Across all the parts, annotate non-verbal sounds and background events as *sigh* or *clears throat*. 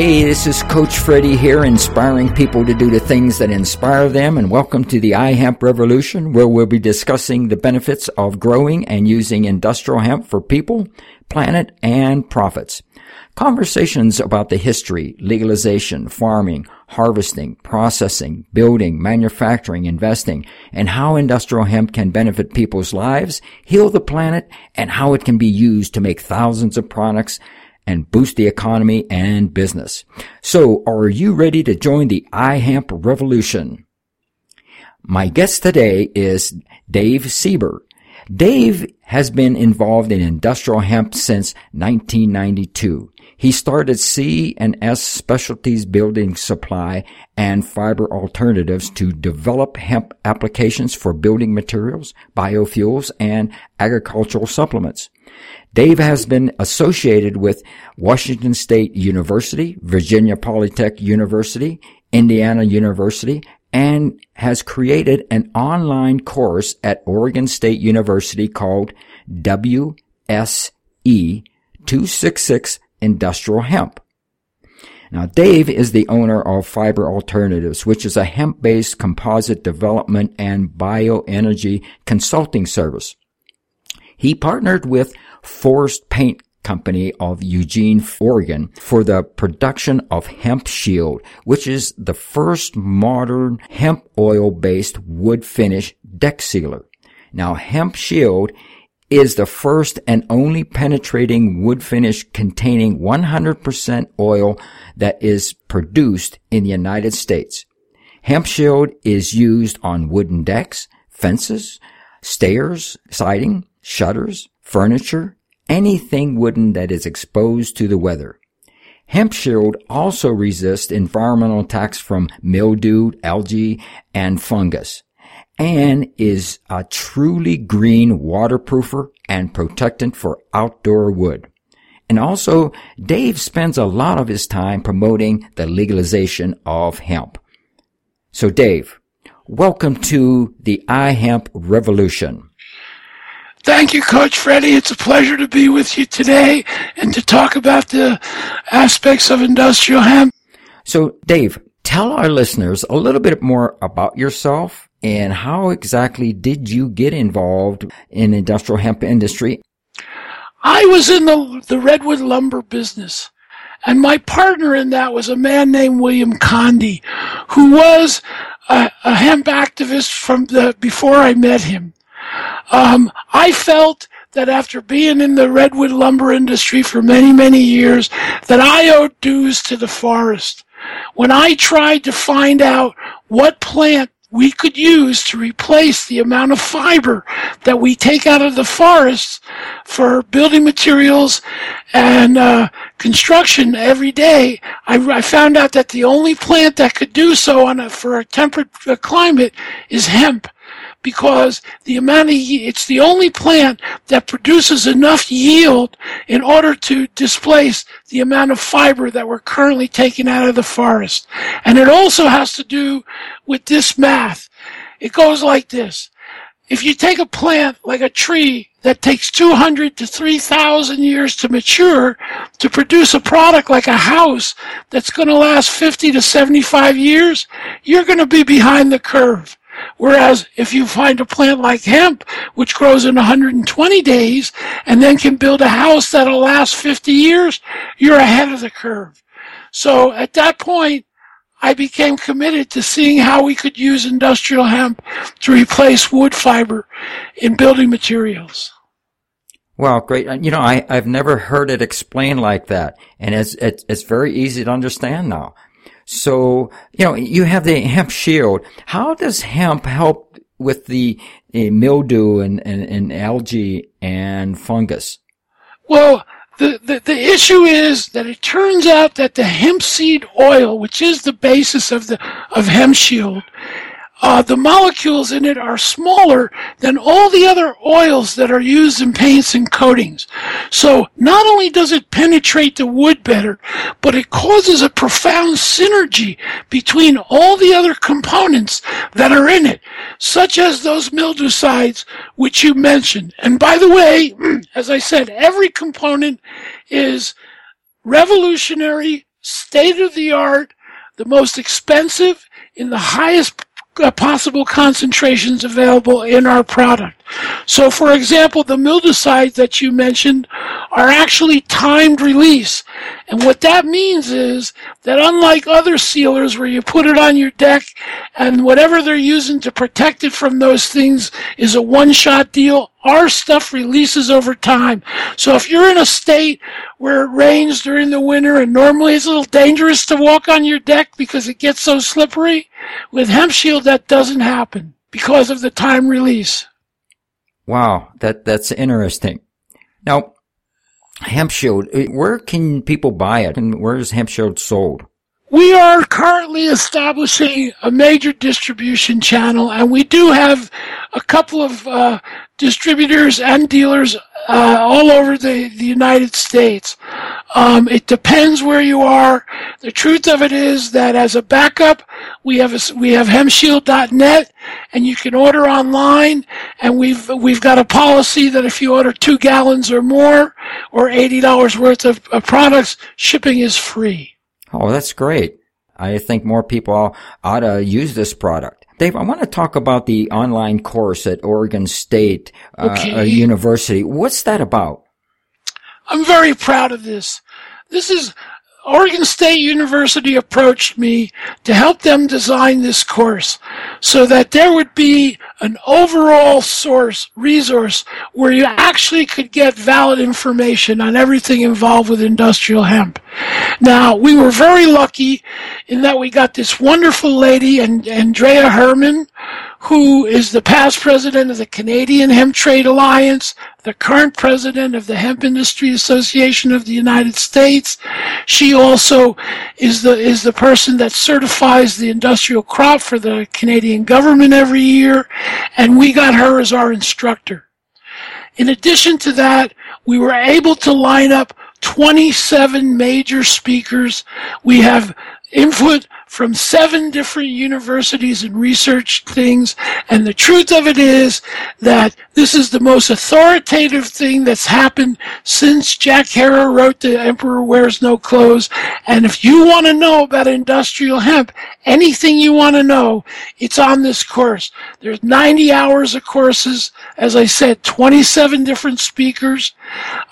Hey, this is Coach Freddie here, inspiring people to do the things that inspire them. And welcome to the iHemp Revolution, where we'll be discussing the benefits of growing and using industrial hemp for people, planet, and profits. Conversations about the history, legalization, farming, harvesting, processing, building, manufacturing, investing, and how industrial hemp can benefit people's lives, heal the planet, and how it can be used to make thousands of products and boost the economy and business. So are you ready to join the iHemp revolution? My guest today is Dave Seber. Dave has been involved in industrial hemp since 1992. He started C and S Specialties Building Supply and Fibre Alternatives to develop hemp applications for building materials, biofuels, and agricultural supplements. Dave has been associated with Washington State University, Virginia Polytech University, Indiana University, and has created an online course at Oregon State University called WSE 266 Industrial Hemp. Now, Dave is the owner of Fibre Alternatives, which is a hemp-based composite development and bioenergy consulting service. He partnered with Forrest Paint Company of Eugene, Oregon for the production of Hemp Shield, which is the first modern hemp oil based wood finish deck sealer. Now, Hemp Shield is the first and only penetrating wood finish containing 100% oil that is produced in the United States. Hemp Shield is used on wooden decks, fences, stairs, siding, shutters, furniture, anything wooden that is exposed to the weather. Hemp shield also resists environmental attacks from mildew, algae, and fungus, and is a truly green waterproofer and protectant for outdoor wood. And also, Dave spends a lot of his time promoting the legalization of hemp. So Dave, welcome to the iHemp revolution. Thank you, Coach Freddie. It's a pleasure to be with you today and to talk about the aspects of industrial hemp. So, Dave, tell our listeners a little bit more about yourself and how exactly did you get involved in industrial hemp industry? I was in the, the redwood lumber business. And my partner in that was a man named William Condi, who was a, a hemp activist from the before I met him. Um, I felt that after being in the redwood lumber industry for many, many years, that I owed dues to the forest. When I tried to find out what plant we could use to replace the amount of fiber that we take out of the forests for building materials and uh, construction every day, I, I, found out that the only plant that could do so on a, for a temperate uh, climate is hemp because the amount of it's the only plant that produces enough yield in order to displace the amount of fiber that we're currently taking out of the forest. And it also has to do with this math. It goes like this. If you take a plant like a tree that takes 200 to 3,000 years to mature to produce a product like a house that's going to last 50 to 75 years, you're going to be behind the curve. Whereas if you find a plant like hemp, which grows in 120 days and then can build a house that'll last 50 years, you're ahead of the curve. So at that point, I became committed to seeing how we could use industrial hemp to replace wood fiber in building materials. Well, great. Uh, you know, I, I've never heard it explained like that. And it's, it's, it's very easy to understand now. So, you know, you have the hemp shield. How does hemp help with the uh, mildew and, and, and algae and fungus? Well, the, the, the issue is that it turns out that the hemp seed oil, which is the basis of the of hemp shield, uh, the molecules in it are smaller than all the other oils that are used in paints and coatings. So not only does it penetrate the wood better, but it causes a profound synergy between all the other components that are in it, such as those mildewcides which you mentioned. And by the way, *clears throat* as I said, every component is revolutionary state of the art, the most expensive, in the highest possible concentrations available in our product. So, for example, the mildewcides that you mentioned are actually timed release. And what that means is that unlike other sealers where you put it on your deck and whatever they're using to protect it from those things is a one-shot deal, our stuff releases over time. So if you're in a state where it rains during the winter and normally it's a little dangerous to walk on your deck because it gets so slippery, with Hemp Shield that doesn't happen because of the time release. Wow, that that's interesting. Now, Hemp Shield, uh, where can people buy it and where is Hemp Shield sold? We are currently establishing a major distribution channel, and we do have a couple of uh, distributors and dealers uh, all over the, the United States. Um, it depends where you are. The truth of it is that as a backup, we have a, we have hempshield.net, and you can order online. And we've we've got a policy that if you order two gallons or more, or eighty dollars worth of, of products, shipping is free. Oh, that's great. I think more people ought to use this product. Dave, I want to talk about the online course at Oregon State uh, okay. University. What's that about? I'm very proud of this. This is Oregon State University approached me to help them design this course so that there would be an overall source, resource, where you actually could get valid information on everything involved with industrial hemp. Now, we were very lucky in that we got this wonderful lady, and Anndrea Hermann, who is the past president of the Canadian Hemp Trade Alliance, the current president of the Hemp Industry Association of the United States. She also is the is the person that certifies the industrial crop for the Canadian government every year, and we got her as our instructor. In addition to that, we were able to line up 27 major speakers. We have input from seven different universities and research things. And the truth of it is that this is the most authoritative thing that's happened since Jack Herer wrote The Emperor Wears No Clothes. And if you want to know about industrial hemp, anything you want to know, it's on this course. There's 90 hours of courses. As I said, 27 different speakers.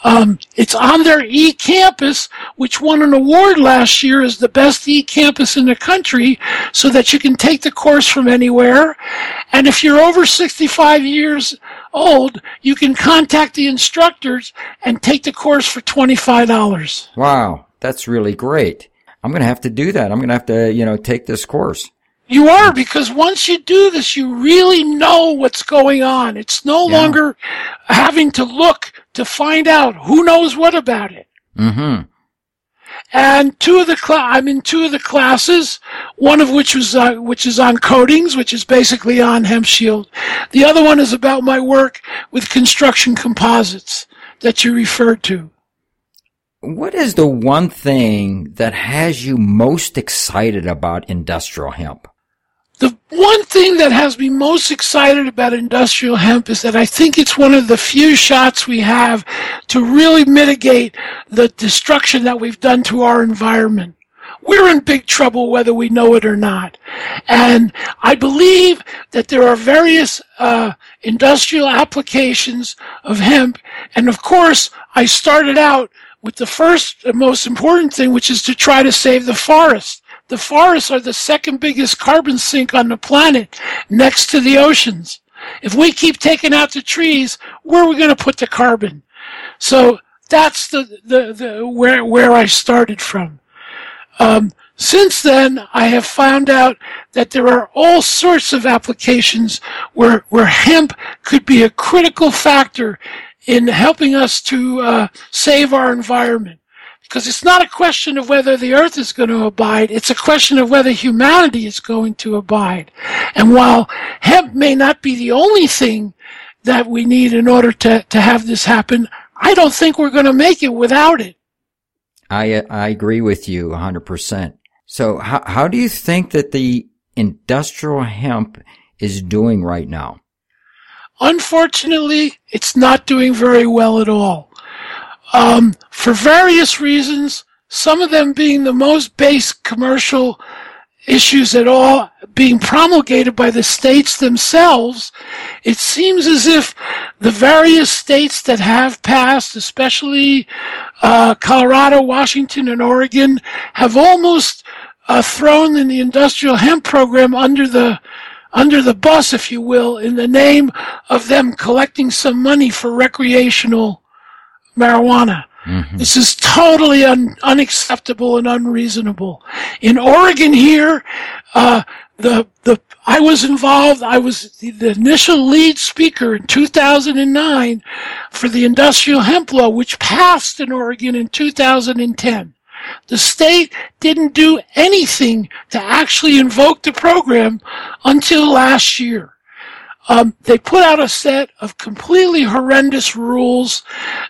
Um, it's on their e-campus, which won an award last year as the best e-campus in the country so that you can take the course from anywhere. And if you're over 65 years old, you can contact the instructors and take the course for $25. Wow, that's really great. I'm going to have to do that. I'm going to have to, you know, take this course. You are because once you do this, you really know what's going on. It's no yeah. longer having to look to find out who knows what about it. Mm-hmm. And two of the cl- I'm in two of the classes, one of which was uh, which is on coatings, which is basically on hemp shield. The other one is about my work with construction composites that you referred to. What is the one thing that has you most excited about industrial hemp? The one thing that has me most excited about industrial hemp is that I think it's one of the few shots we have to really mitigate the destruction that we've done to our environment. We're in big trouble whether we know it or not. And I believe that there are various uh, industrial applications of hemp. And of course, I started out with the first and most important thing, which is to try to save the forest. The forests are the second biggest carbon sink on the planet next to the oceans. If we keep taking out the trees, where are we going to put the carbon? So that's the, the, the where, where I started from. Um, since then, I have found out that there are all sorts of applications where, where hemp could be a critical factor in helping us to uh, save our environment. Because it's not a question of whether the earth is going to abide, it's a question of whether humanity is going to abide. And while hemp may not be the only thing that we need in order to, to have this happen, I don't think we're going to make it without it. I, I agree with you 100%. So how, how do you think that the industrial hemp is doing right now? Unfortunately, it's not doing very well at all. Um, for various reasons, some of them being the most base commercial issues at all being promulgated by the states themselves, it seems as if the various states that have passed, especially uh, Colorado, Washington, and Oregon, have almost uh, thrown in the industrial hemp program under the under the bus, if you will, in the name of them collecting some money for recreational marijuana. Mm-hmm. This is totally un- unacceptable and unreasonable. In Oregon here, uh, the, the, I was involved, I was the, the, initial lead speaker in 2009 for the industrial hemp law, which passed in Oregon in 2010. The state didn't do anything to actually invoke the program until last year. Um, they put out a set of completely horrendous rules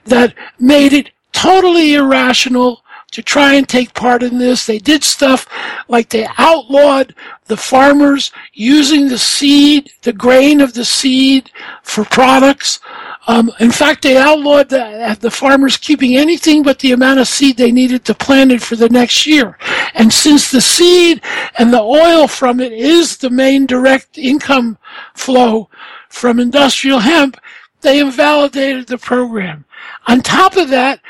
that made it totally irrational to try and take part in this. They did stuff like they outlawed the farmers using the seed, the grain of the seed for products. Um, in fact, they outlawed the, the, farmers keeping anything but the amount of seed they needed to plant it for the next year. And since the seed and the oil from it is the main direct income flow from industrial hemp, they invalidated the program. On top of that,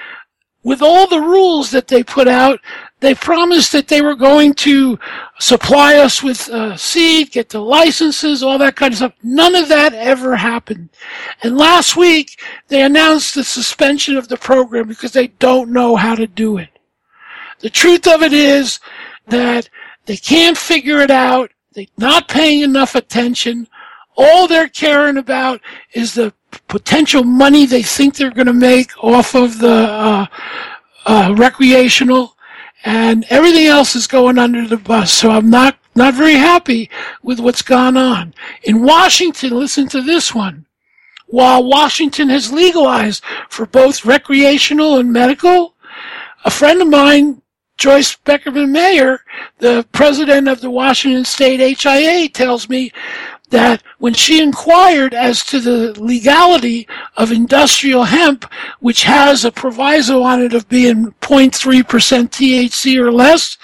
with all the rules that they put out, they promised that they were going to supply us with uh, seed, get the licenses, all that kind of stuff. None of that ever happened. And last week, they announced the suspension of the program because they don't know how to do it. The truth of it is that they can't figure it out. They're not paying enough attention. All they're caring about is the potential money they think they're going to make off of the uh, uh, recreational, and everything else is going under the bus. So I'm not not very happy with what's gone on in Washington. Listen to this one. While Washington has legalized for both recreational and medical, a friend of mine Joyce Beckerman Maher, the president of the Washington State HIA, tells me that when she inquired as to the legality of industrial hemp, which has a proviso on it of being 0.3% THC or less,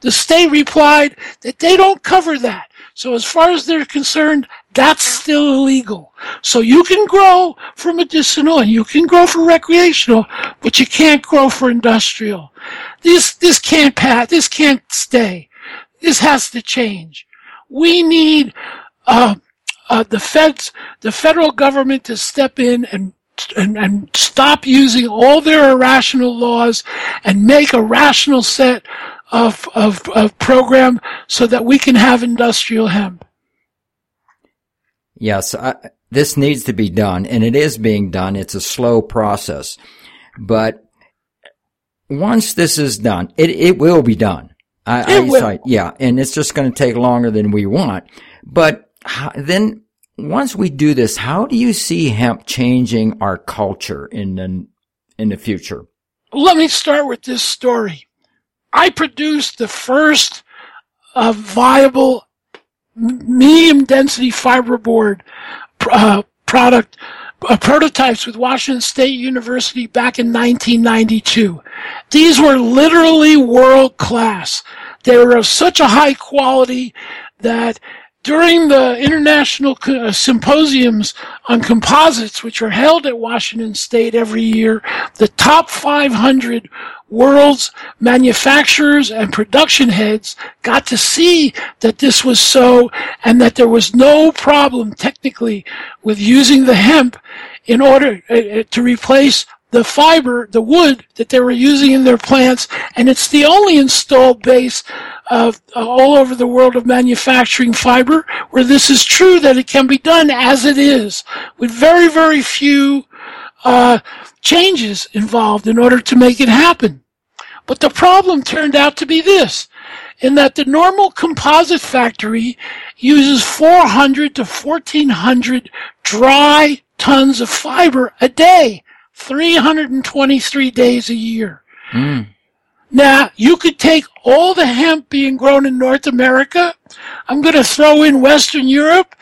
the state replied that they don't cover that. So as far as they're concerned, that's still illegal. So you can grow for medicinal and you can grow for recreational, but you can't grow for industrial. This, this can't pass, this can't stay. This has to change. We need uh, uh, the feds, the federal government to step in and, and and stop using all their irrational laws and make a rational set of of, of program so that we can have industrial hemp. Yes, I, this needs to be done, and it is being done. It's a slow process, but once this is done, it it will be done. I, it I, will. yeah, and it's just going to take longer than we want, but how, then once we do this, how do you see hemp changing our culture in the, in the future? Let me start with this story. I produced the first uh, viable medium density fiberboard uh, product prototypes with Washington State University back in 1992. These were literally world class. They were of such a high quality that during the international uh, symposiums on composites, which are held at Washington State every year, the top 500 world's manufacturers and production heads got to see that this was so and that there was no problem technically with using the hemp in order uh, uh to replace the fiber, the wood that they were using in their plants, and it's the only installed base of uh, all over the world of manufacturing fiber where this is true that it can be done as it is with very, very few uh, changes involved in order to make it happen. But the problem turned out to be this, in that the normal composite factory uses 400 to 1400 dry tons of fiber a day 323 days a year. Mm. Now, you could take all the hemp being grown in North America. I'm going to throw in Western Europe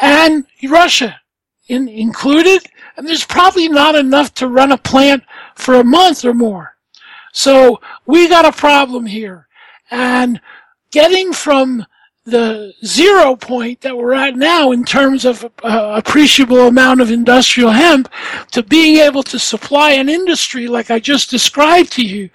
and Russia in, included. And there's probably not enough to run a plant for a month or more. So we got a problem here. And getting from the zero point that we're at now in terms of uh, appreciable amount of industrial hemp to being able to supply an industry like I just described to you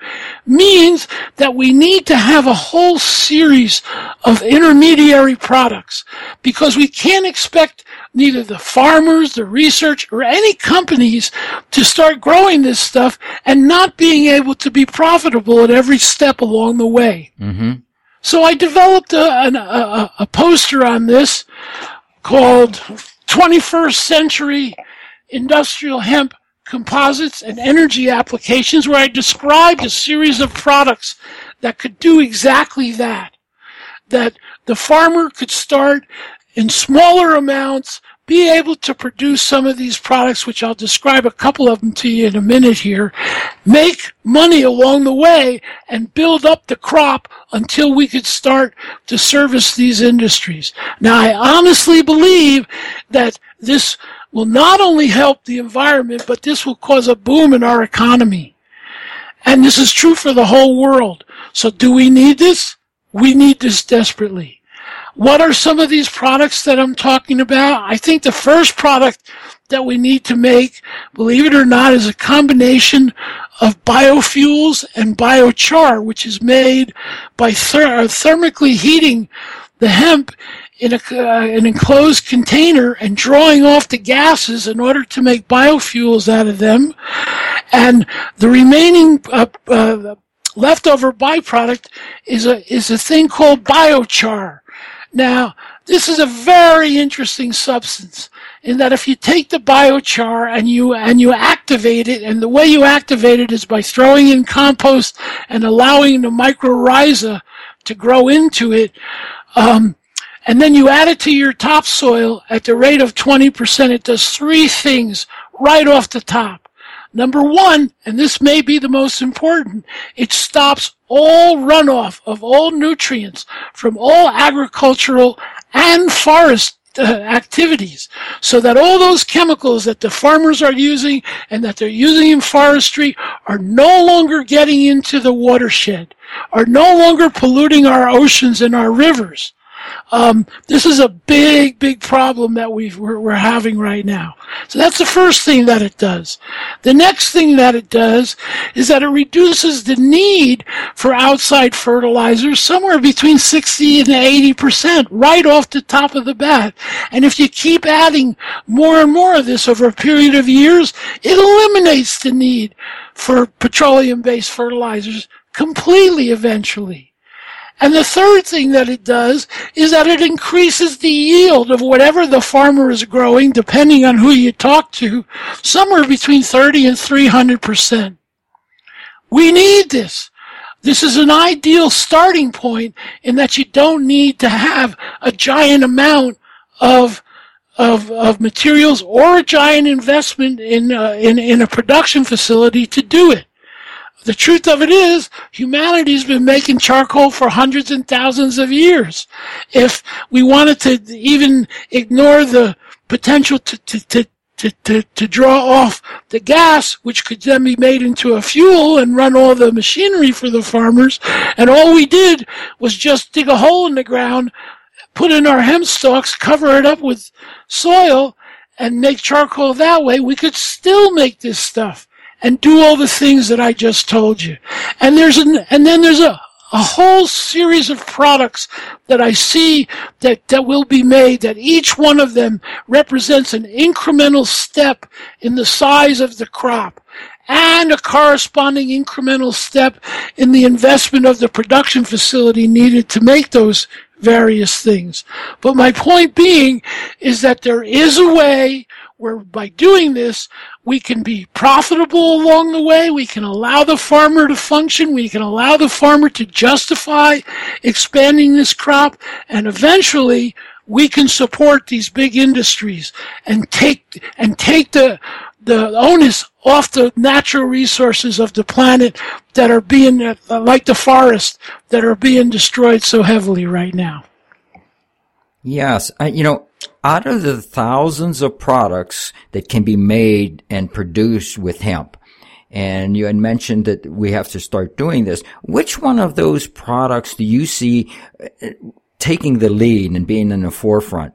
means that we need to have a whole series of intermediary products because we can't expect neither the farmers, the research, or any companies to start growing this stuff and not being able to be profitable at every step along the way. Mm-hmm. So I developed a, a, a poster on this called 21st Century Industrial Hemp Composites and Energy Applications, where I described a series of products that could do exactly that. That the farmer could start in smaller amounts be able to produce some of these products, which I'll describe a couple of them to you in a minute here, make money along the way and build up the crop until we could start to service these industries. Now, I honestly believe that this will not only help the environment, but this will cause a boom in our economy. And this is true for the whole world. So do we need this? We need this desperately. What are some of these products that I'm talking about? I think the first product that we need to make, believe it or not, is a combination of biofuels and biochar, which is made by ther- thermically heating the hemp in a, uh, an enclosed container and drawing off the gases in order to make biofuels out of them. And the remaining uh, uh, leftover byproduct is a is a thing called biochar. Now, this is a very interesting substance in that if you take the biochar and you and you activate it, and the way you activate it is by throwing in compost and allowing the mycorrhiza to grow into it, um, and then you add it to your topsoil at the rate of 20%, it does three things right off the top. Number one, and this may be the most important, it stops all runoff of all nutrients from all agricultural and forest uh, activities so that all those chemicals that the farmers are using and that they're using in forestry are no longer getting into the watershed, are no longer polluting our oceans and our rivers. Um, this is a big, big problem that we we're, we're having right now. So that's the first thing that it does. The next thing that it does is that it reduces the need for outside fertilizers somewhere between 60 and 80 percent right off the top of the bat. And if you keep adding more and more of this over a period of years, it eliminates the need for petroleum-based fertilizers completely eventually. And the third thing that it does is that it increases the yield of whatever the farmer is growing, depending on who you talk to, somewhere between 30 and 300 percent. We need this. This is an ideal starting point in that you don't need to have a giant amount of of, of materials or a giant investment in, uh, in in a production facility to do it the truth of it is, humanity's been making charcoal for hundreds and thousands of years. If we wanted to even ignore the potential to, to, to to, to, to draw off the gas, which could then be made into a fuel and run all the machinery for the farmers. And all we did was just dig a hole in the ground, put in our hemp stalks, cover it up with soil, and make charcoal that way. We could still make this stuff and do all the things that I just told you. And there's an, and then there's a, a whole series of products that I see that, that will be made that each one of them represents an incremental step in the size of the crop and a corresponding incremental step in the investment of the production facility needed to make those various things. But my point being is that there is a way where by doing this, we can be profitable along the way. We can allow the farmer to function. We can allow the farmer to justify expanding this crop. And eventually we can support these big industries and take, and take the, the onus off the natural resources of the planet that are being, uh, like the forest, that are being destroyed so heavily right now. Yes. You know, out of the thousands of products that can be made and produced with hemp, and you had mentioned that we have to start doing this. Which one of those products do you see uh, taking the lead and being in the forefront?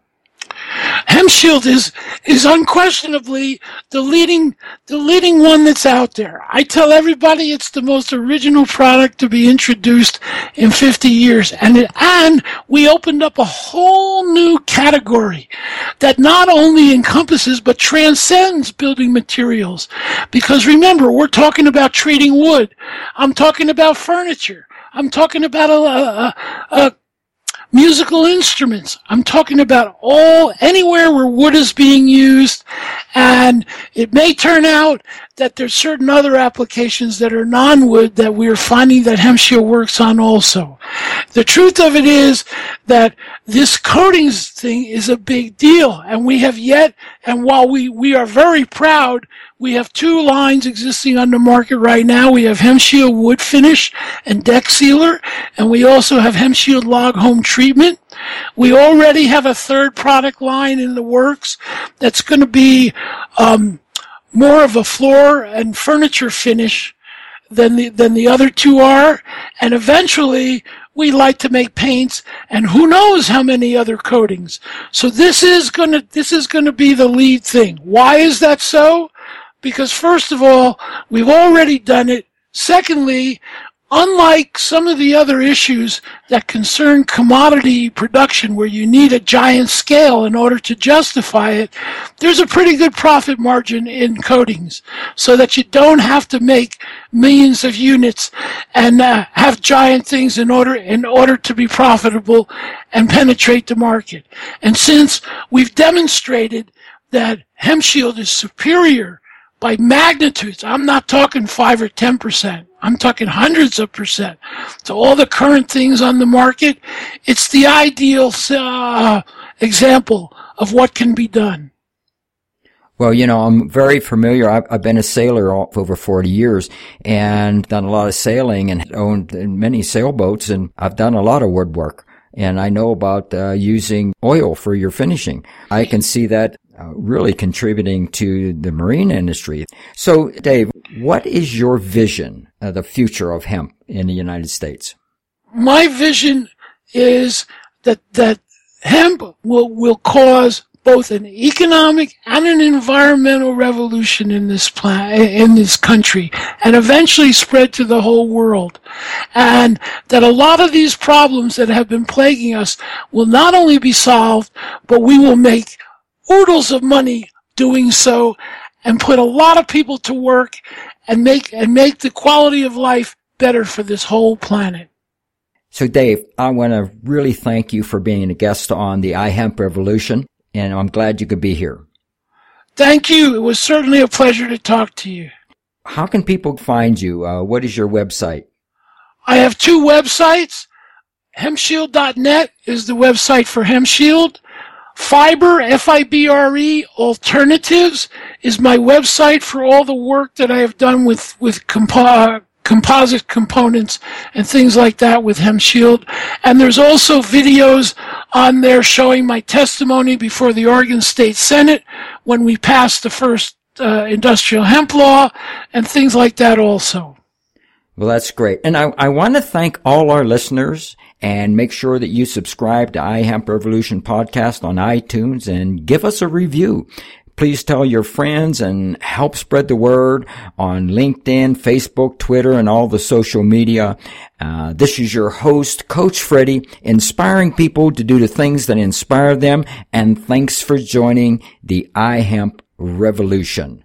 Hempshield is is unquestionably the leading the leading one that's out there. I tell everybody it's the most original product to be introduced in 50 years, and it, and we opened up a whole new category that not only encompasses but transcends building materials. Because remember, we're talking about treating wood. I'm talking about furniture. I'm talking about a, a, a musical instruments. I'm talking about all anywhere where wood is being used, and it may turn out that there's certain other applications that are non-wood that we're finding that Hempshield works on also. The truth of it is that this coatings thing is a big deal, and we have yet, and while we, we are very proud we have two lines existing on the market right now. We have Hempshield Wood Finish and Deck Sealer, and we also have Hempshield Log Home Treatment. We already have a third product line in the works that's going to be um, more of a floor and furniture finish than the than the other two are, and eventually we like to make paints and who knows how many other coatings. So this is gonna this is gonna be the lead thing. Why is that so? Because first of all, we've already done it. Secondly, unlike some of the other issues that concern commodity production where you need a giant scale in order to justify it, there's a pretty good profit margin in coatings so that you don't have to make millions of units and uh, have giant things in order in order to be profitable and penetrate the market. And since we've demonstrated that Hempshield is superior by magnitudes. I'm not talking five or 10%. I'm talking hundreds of percent. To all the current things on the market, it's the ideal uh, example of what can be done. Well, you know, I'm very familiar. I've, I've been a sailor over 40 years and done a lot of sailing and owned many sailboats and I've done a lot of woodwork and I know about uh, using oil for your finishing. I can see that uh, really contributing to the marine industry. So, Dave, what is your vision of the future of hemp in the United States? My vision is that that hemp will will cause both an economic and an environmental revolution in this plan, in this country and eventually spread to the whole world. And that a lot of these problems that have been plaguing us will not only be solved, but we will make oodles of money doing so and put a lot of people to work and make and make the quality of life better for this whole planet. So Dave, I want to really thank you for being a guest on the iHemp Revolution and I'm glad you could be here. Thank you. It was certainly a pleasure to talk to you. How can people find you? Uh, what is your website? I have two websites. Hempshield.net is the website for Hempshield. Fibre, F-I-B-R-E, Alternatives is my website for all the work that I have done with, with compo- composite components and things like that with Hempshield. And there's also videos on there showing my testimony before the Oregon State Senate when we passed the first uh, industrial hemp law and things like that also. Well, that's great. And I, I want to thank all our listeners and make sure that you subscribe to iHemp Revolution podcast on iTunes and give us a review. Please tell your friends and help spread the word on LinkedIn, Facebook, Twitter, and all the social media. Uh, this is your host, Coach Freddie, inspiring people to do the things that inspire them. And thanks for joining the iHemp Revolution.